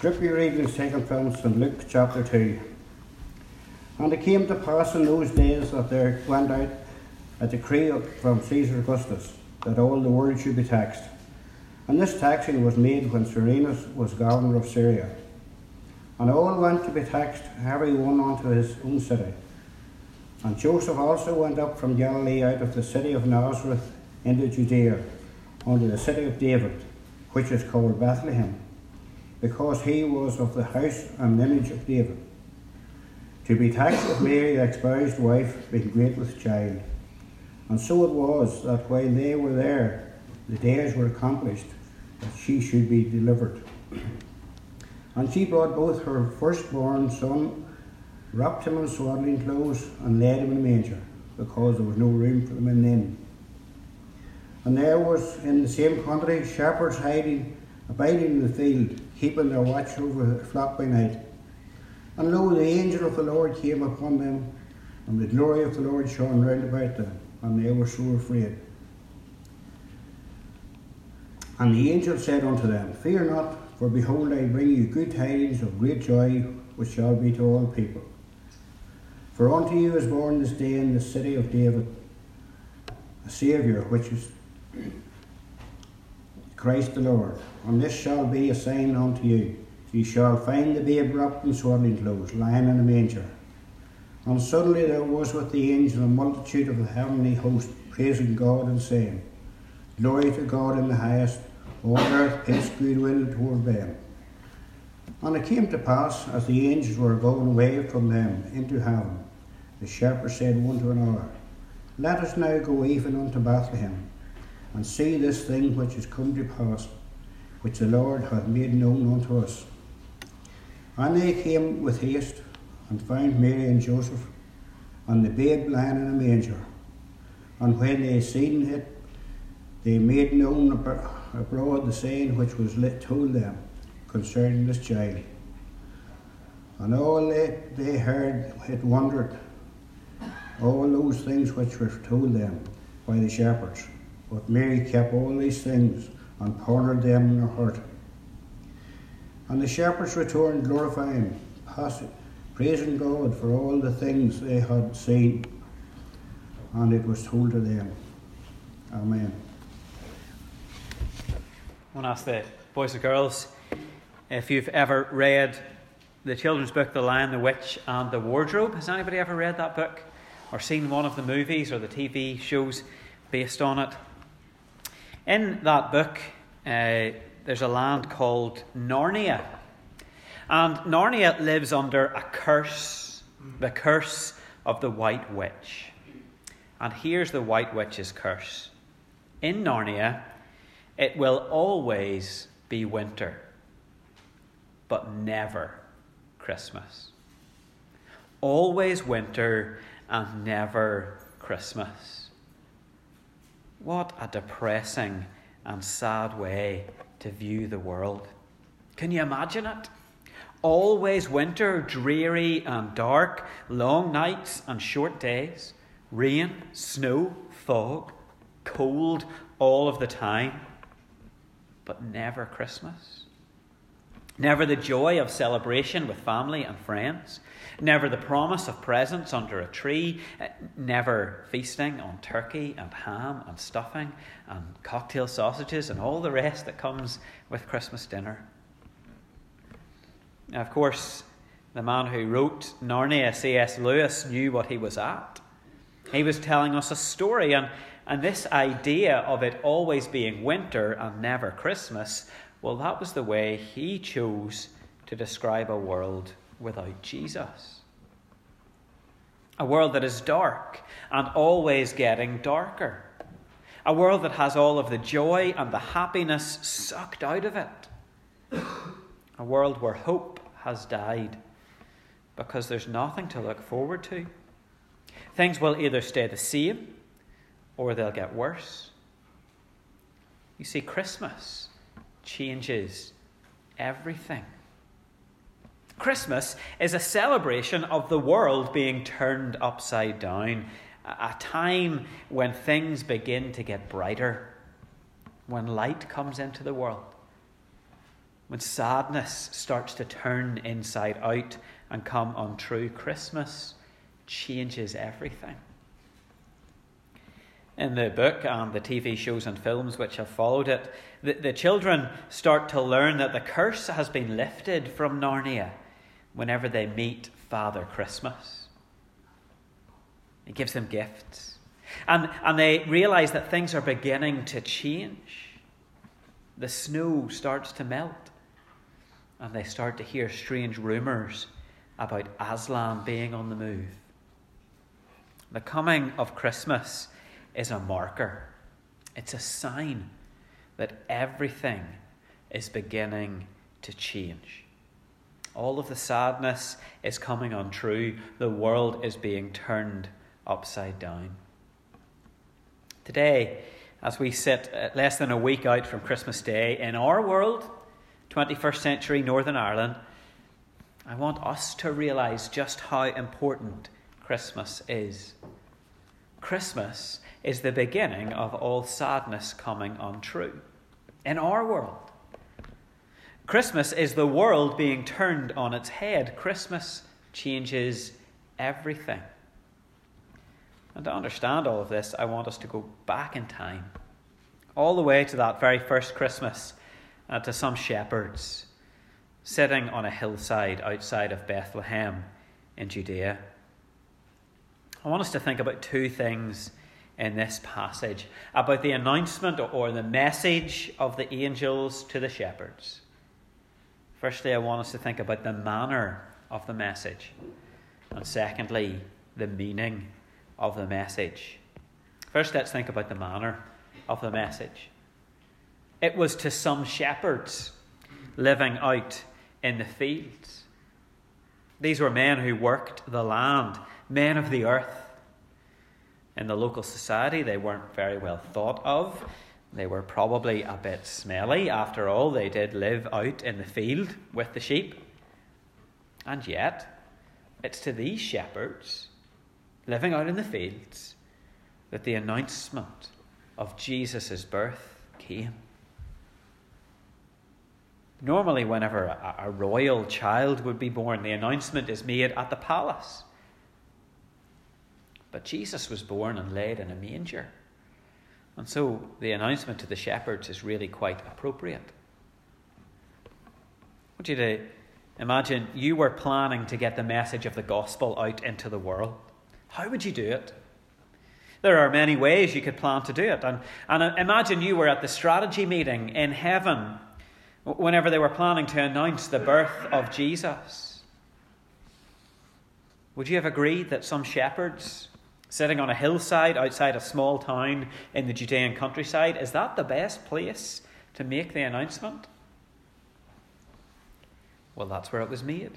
Scripture reading is taken from. Luke chapter 2. And it came to pass in those days that there went out a decree from Caesar Augustus that all the world should be taxed. And this taxing was made when Cyrenius was governor of Syria. And all went to be taxed, every one unto his own city. And Joseph also went up from Galilee out of the city of Nazareth into Judea, unto the city of David, which is called Bethlehem, because he was of the house and lineage of David to be taxed with Mary, the espoused wife, being great with child. And so it was that while they were there, the days were accomplished that she should be delivered. And she brought both her firstborn son, wrapped him in swaddling clothes, and laid him in a manger, because there was no room for them in the inn. And there was in the same country shepherds hiding, abiding in the field, keeping their watch over the flock by night. And lo, the angel of the Lord came upon them, and the glory of the Lord shone round about them, and they were so afraid. And the angel said unto them, Fear not, for behold, I bring you good tidings of great joy, which shall be to all people. For unto you is born this day in the city of David a Saviour, which is Christ the Lord. And this shall be a sign unto you Ye shall find the babe wrapped in swaddling clothes, lying in a manger. And suddenly there was with the angel a multitude of the heavenly host, praising God and saying, Glory to God in the highest, on earth peace goodwill toward men. And it came to pass, as the angels were going away from them into heaven, the shepherds said one to another, Let us now go even unto Bethlehem, and see this thing which is come to pass, which the Lord hath made known unto us. And they came with haste and found Mary and Joseph and the babe lying in a manger. And when they seen it, they made known abroad the saying which was told them concerning this child. And all that they heard it wondered, all those things which were told them by the shepherds. But Mary kept all these things and pondered them in her heart. And the shepherds returned, glorifying, praising God for all the things they had seen. And it was told to them. Amen. I want to ask the boys and girls if you've ever read the children's book, The Lion, the Witch, and the Wardrobe. Has anybody ever read that book or seen one of the movies or the TV shows based on it? In that book, uh, there's a land called Narnia. And Narnia lives under a curse, the curse of the White Witch. And here's the White Witch's curse In Narnia, it will always be winter, but never Christmas. Always winter and never Christmas. What a depressing and sad way to view the world. Can you imagine it? Always winter, dreary and dark, long nights and short days, rain, snow, fog, cold all of the time, but never Christmas. Never the joy of celebration with family and friends. Never the promise of presents under a tree. Eh, never feasting on turkey and ham and stuffing and cocktail sausages and all the rest that comes with Christmas dinner. Now, of course, the man who wrote Narnia, C.S. Lewis, knew what he was at. He was telling us a story, and, and this idea of it always being winter and never Christmas well, that was the way he chose to describe a world without Jesus. A world that is dark and always getting darker. A world that has all of the joy and the happiness sucked out of it. A world where hope has died because there's nothing to look forward to. Things will either stay the same or they'll get worse. You see, Christmas changes everything. Christmas is a celebration of the world being turned upside down, a time when things begin to get brighter, when light comes into the world. when sadness starts to turn inside out and come untrue, Christmas changes everything. In the book and the TV shows and films which have followed it, the, the children start to learn that the curse has been lifted from Narnia whenever they meet Father Christmas. He gives them gifts. And, and they realize that things are beginning to change. The snow starts to melt. And they start to hear strange rumours about Aslan being on the move. The coming of Christmas is a marker, it's a sign that everything is beginning to change. All of the sadness is coming untrue. The world is being turned upside down. Today, as we sit uh, less than a week out from Christmas Day in our world, 21st century Northern Ireland, I want us to realise just how important Christmas is. Christmas is the beginning of all sadness coming untrue in our world. Christmas is the world being turned on its head. Christmas changes everything. And to understand all of this, I want us to go back in time, all the way to that very first Christmas, uh, to some shepherds sitting on a hillside outside of Bethlehem in Judea. I want us to think about two things in this passage about the announcement or the message of the angels to the shepherds. Firstly, I want us to think about the manner of the message, and secondly, the meaning of the message. First, let's think about the manner of the message. It was to some shepherds living out in the fields. These were men who worked the land, men of the earth. In the local society, they weren't very well thought of. They were probably a bit smelly. After all, they did live out in the field with the sheep. And yet, it's to these shepherds living out in the fields that the announcement of Jesus' birth came. Normally, whenever a, a, royal child would be born, the announcement is made at the palace. But Jesus was born and laid in a manger. And so the announcement to the shepherds is really quite appropriate. I want you to imagine you were planning to get the message of the gospel out into the world. How would you do it? There are many ways you could plan to do it. And, and imagine you were at the strategy meeting in heaven whenever they were planning to announce the birth of Jesus. Would you have agreed that some shepherds sitting on a hillside outside a small town in the Judean countryside, is that the best place to make the announcement? Well, that's where it was made.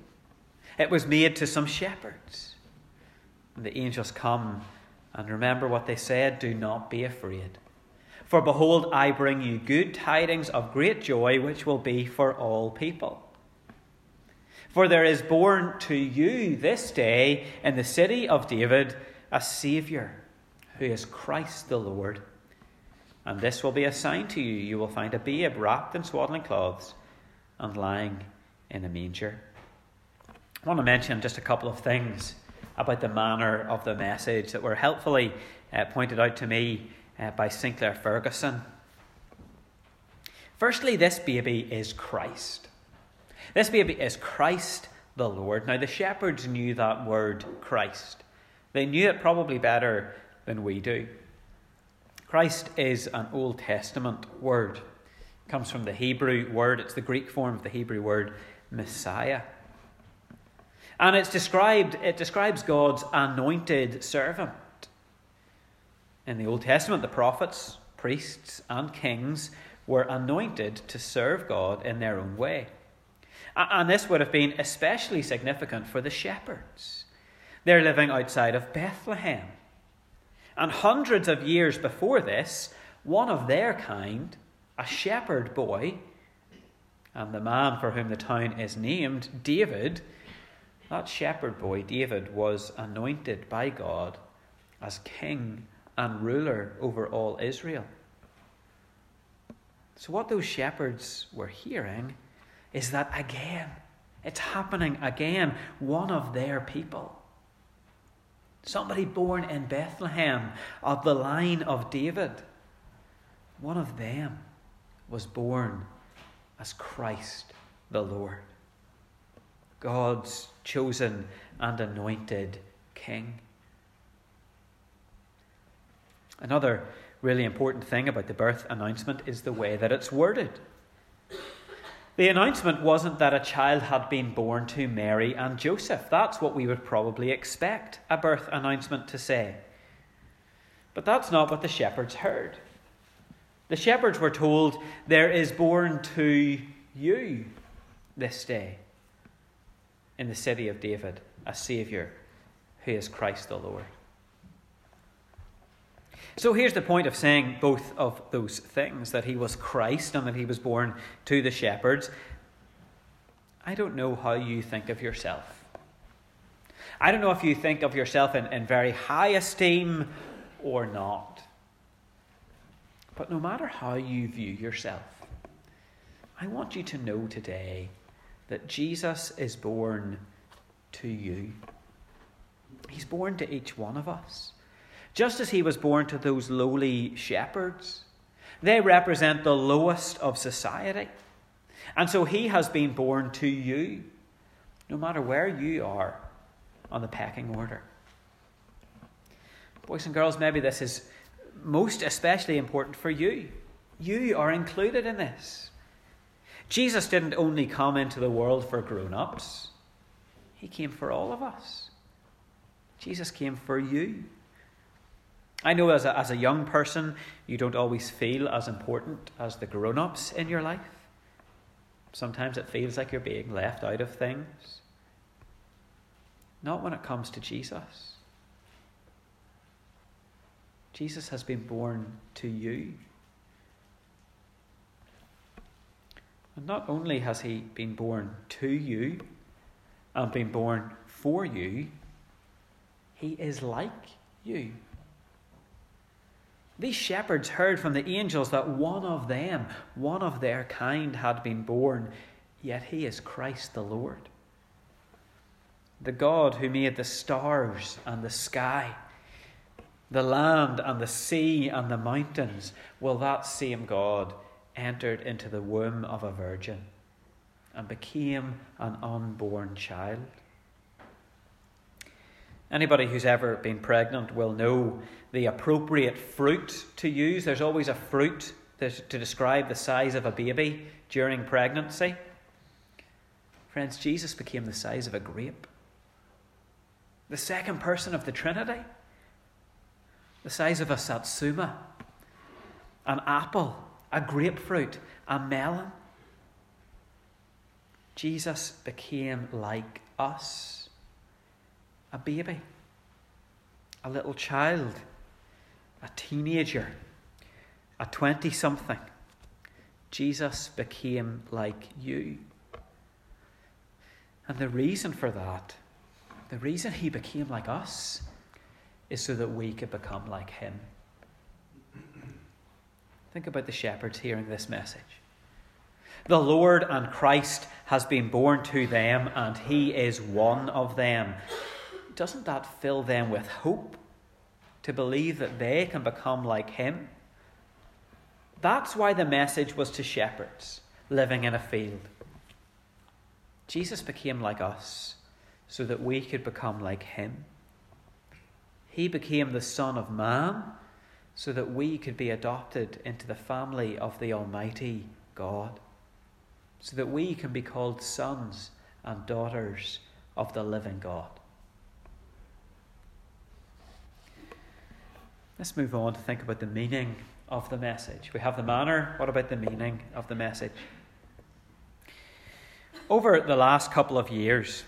It was made to some shepherds. And the angels come and remember what they said do not be afraid. For behold, I bring you good tidings of great joy, which will be for all people. For there is born to you this day in the city of David a Saviour who is Christ the Lord. And this will be a sign to you. You will find a babe wrapped in swaddling clothes and lying in a manger. I want to mention just a couple of things about the manner of the message that were helpfully uh, pointed out to me uh, by Sinclair Ferguson. Firstly, this baby is Christ. This baby is Christ the Lord. Now, the shepherds knew that word Christ. They knew it probably better than we do. Christ is an Old Testament word. It comes from the Hebrew word, it's the Greek form of the Hebrew word Messiah. And it's described, it describes God's anointed servant. In the Old Testament, the prophets, priests, and kings were anointed to serve God in their own way. And this would have been especially significant for the shepherds. They're living outside of Bethlehem. And hundreds of years before this, one of their kind, a shepherd boy, and the man for whom the town is named, David, that shepherd boy, David, was anointed by God as king and ruler over all Israel. So, what those shepherds were hearing is that again, it's happening again, one of their people. Somebody born in Bethlehem of the line of David, one of them was born as Christ the Lord, God's chosen and anointed King. Another really important thing about the birth announcement is the way that it's worded. The announcement wasn't that a child had been born to Mary and Joseph. That's what we would probably expect a birth announcement to say. But that's not what the shepherds heard. The shepherds were told, There is born to you this day in the city of David a Saviour who is Christ the Lord. So here's the point of saying both of those things that he was Christ and that he was born to the shepherds. I don't know how you think of yourself. I don't know if you think of yourself in, in very high esteem or not. But no matter how you view yourself, I want you to know today that Jesus is born to you. He's born to each one of us just as he was born to those lowly shepherds. They represent the lowest of society. And so he has been born to you, no matter where you are on the pecking order. Boys and girls, maybe this is most especially important for you. You are included in this. Jesus didn't only come into the world for grown ups, He came for all of us. Jesus came for you. I know as a, as a young person, you don't always feel as important as the grown ups in your life. Sometimes it feels like you're being left out of things. Not when it comes to Jesus. Jesus has been born to you. And not only has he been born to you and been born for you, he is like you. These shepherds heard from the angels that one of them, one of their kind, had been born, yet he is Christ the Lord. The God who made the stars and the sky, the land and the sea and the mountains, will that same God entered into the womb of a virgin and became an unborn child? Anybody who's ever been pregnant will know the appropriate fruit to use. There's always a fruit to, describe the size of a baby during pregnancy. Friends, Jesus became the size of a grape. The second person of the Trinity, the size of a satsuma, an apple, a grapefruit, a melon. Jesus became like us a baby, a little child, a teenager, a 20 something. Jesus became like you. And the reason for that, the reason he became like us, is so that we could become like him. Think about the shepherds hearing this message. The Lord and Christ has been born to them, and he is one of them doesn't that fill them with hope to believe that they can become like him? That's why the message was to shepherds living in a field. Jesus became like us so that we could become like him. He became the Son of Man so that we could be adopted into the family of the Almighty God, so that we can be called sons and daughters of the living God. Let's move on to think about the meaning of the message. We have the manner, what about the meaning of the message? Over the last couple of years,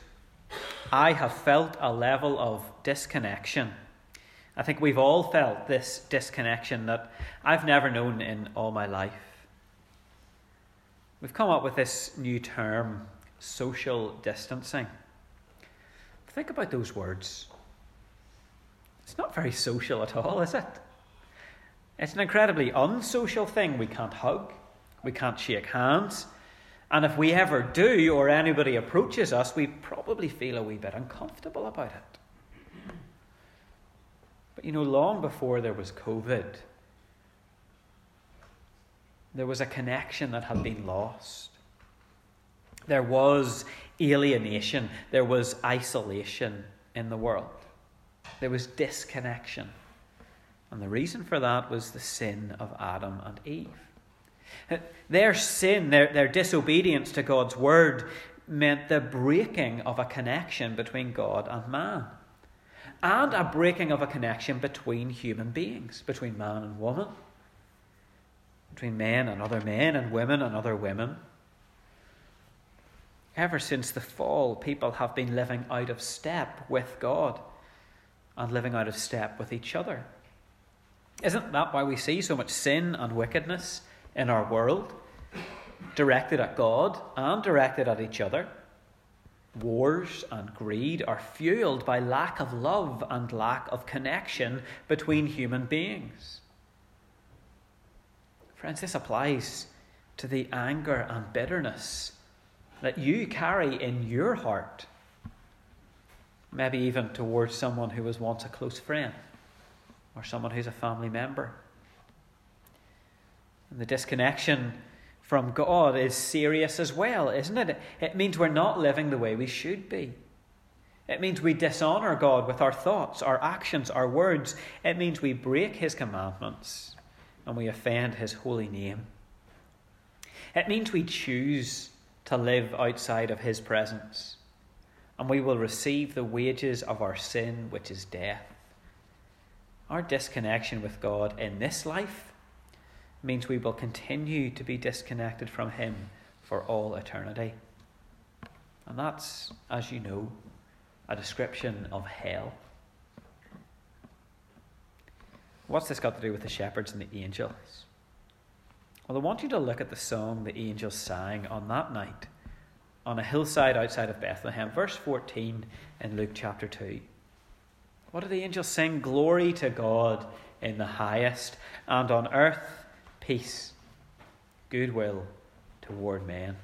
I have felt a level of disconnection. I think we've all felt this disconnection that I've never known in all my life. We've come up with this new term, social distancing. Think about those words. It's not very social at all, is it? It's an incredibly unsocial thing. We can't hug, we can't shake hands, And if we ever do, or anybody approaches us, we probably feel a wee bit uncomfortable about it. But you know, long before there was COVID, there was a connection that had been lost. There was alienation, there was isolation in the world, there was disconnection. And the reason for that was the sin of Adam and Eve. Their sin, their, their disobedience to God's word, meant the breaking of a connection between God and man, and a breaking of a connection between human beings, between man and woman, between men and other men, and women and other women. Ever since the fall, people have been living out of step with God and living out of step with each other. Isn't that why we see so much sin and wickedness in our world, directed at God and directed at each other? Wars and greed are fueled by lack of love and lack of connection between human beings. Friends, this applies to the anger and bitterness that you carry in your heart, maybe even towards someone who was once a close friend or someone who's a family member. And the disconnection from God is serious as well, isn't it? It means we're not living the way we should be. It means we dishonour God with our thoughts, our actions, our words. It means we break His commandments and we offend His holy name. It means we choose to live outside of His presence and we will receive the wages of our sin, which is death. Our disconnection with God in this life means we will continue to be disconnected from Him for all eternity. And that's, as you know, a description of hell. What's this got to do with the shepherds and the angels? Well, I want you to look at the song the angels sang on that night on a hillside outside of Bethlehem, verse 14 in Luke chapter 2. What do the angels sing? Glory to God in the highest, and on earth peace, goodwill toward men.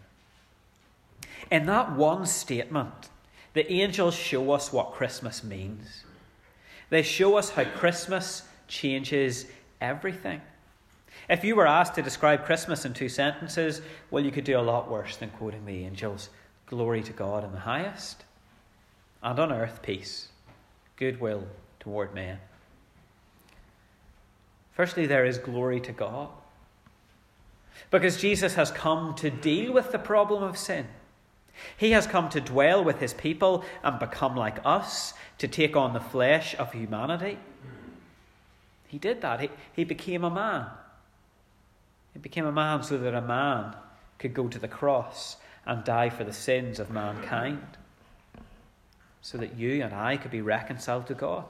In that one statement, the angels show us what Christmas means. They show us how Christmas changes everything. If you were asked to describe Christmas in two sentences, well, you could do a lot worse than quoting the angels Glory to God in the highest, and on earth peace, goodwill toward men. Firstly, there is glory to God. Because Jesus has come to deal with the problem of sin. He has come to dwell with his people and become like us, to take on the flesh of humanity. He did that. He, he became a man. He became a man so that a man could go to the cross and die for the sins of mankind. So that you and I could be reconciled to God,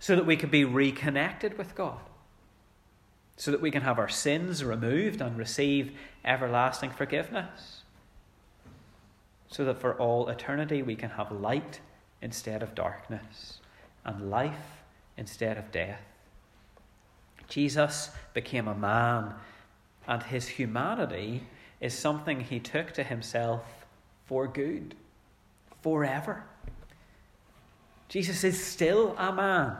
so that we could be reconnected with God, so that we can have our sins removed and receive everlasting forgiveness, so that for all eternity we can have light instead of darkness and life instead of death. Jesus became a man, and his humanity is something he took to himself for good, forever. Jesus is still a man.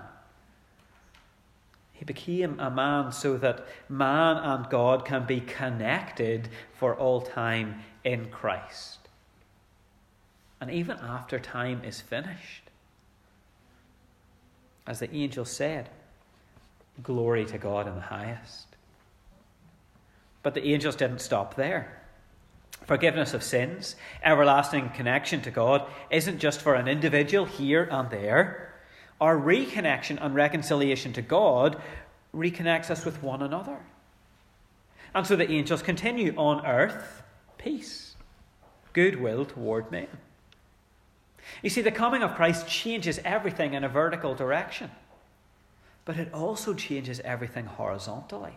He became a man so that man and God can be connected for all time in Christ. And even after time is finished, as the angel said, glory to God in the highest. But the angels didn't stop there forgiveness of sins, everlasting connection to God, isn't just for an individual here and there. Our reconnection and reconciliation to God reconnects us with one another. And so the angels continue on earth peace, goodwill toward men. You see, the coming of Christ changes everything in a vertical direction, but it also changes everything horizontally.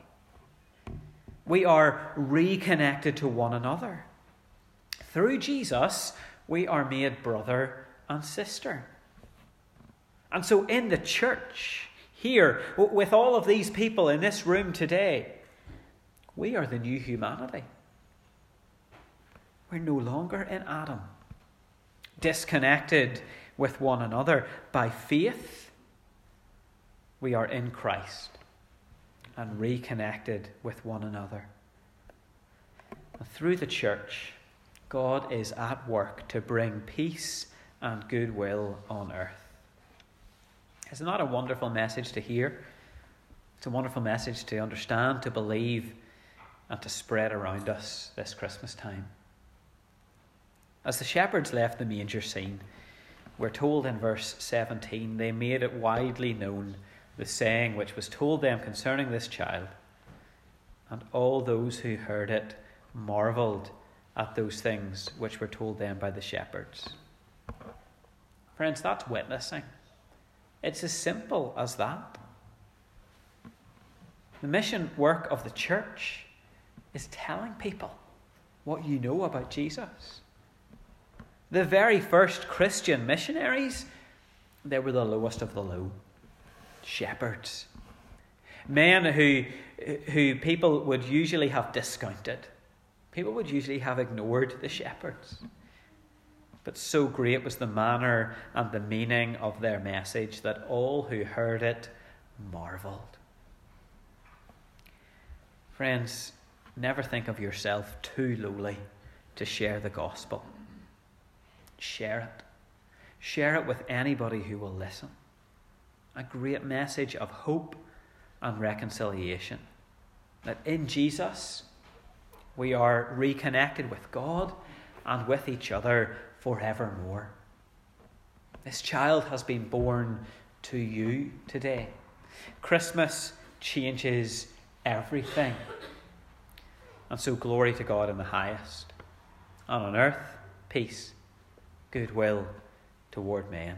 We are reconnected to one another. Through Jesus, we are made brother and sister. And so, in the church, here, with all of these people in this room today, we are the new humanity. we're no longer in Adam. Disconnected with one another by faith, we are in Christ and reconnected with one another. And through the church, God is at work to bring peace and goodwill on earth. Isn't that a wonderful message to hear? It's a wonderful message to understand, to believe, and to spread around us this Christmas time. As the shepherds left the manger scene, we're told in verse 17 they made it widely known the saying which was told them concerning this child, and all those who heard it marvelled at those things which were told them by the shepherds. Friends, that's witnessing. It's as simple as that. The mission work of the church is telling people what you know about Jesus. The very first Christian missionaries, they were the lowest of the low shepherds. Men who, who people would usually have discounted. People would usually have ignored the shepherds. But so great was the manner and the meaning of their message that all who heard it marvelled. Friends, never think of yourself too lowly to share the gospel. Share it. Share it with anybody who will listen. A great message of hope and reconciliation. That in Jesus we are reconnected with God and with each other forevermore. This child has been born to you today. Christmas changes everything. And so, glory to God in the highest, and on earth, peace, goodwill toward men.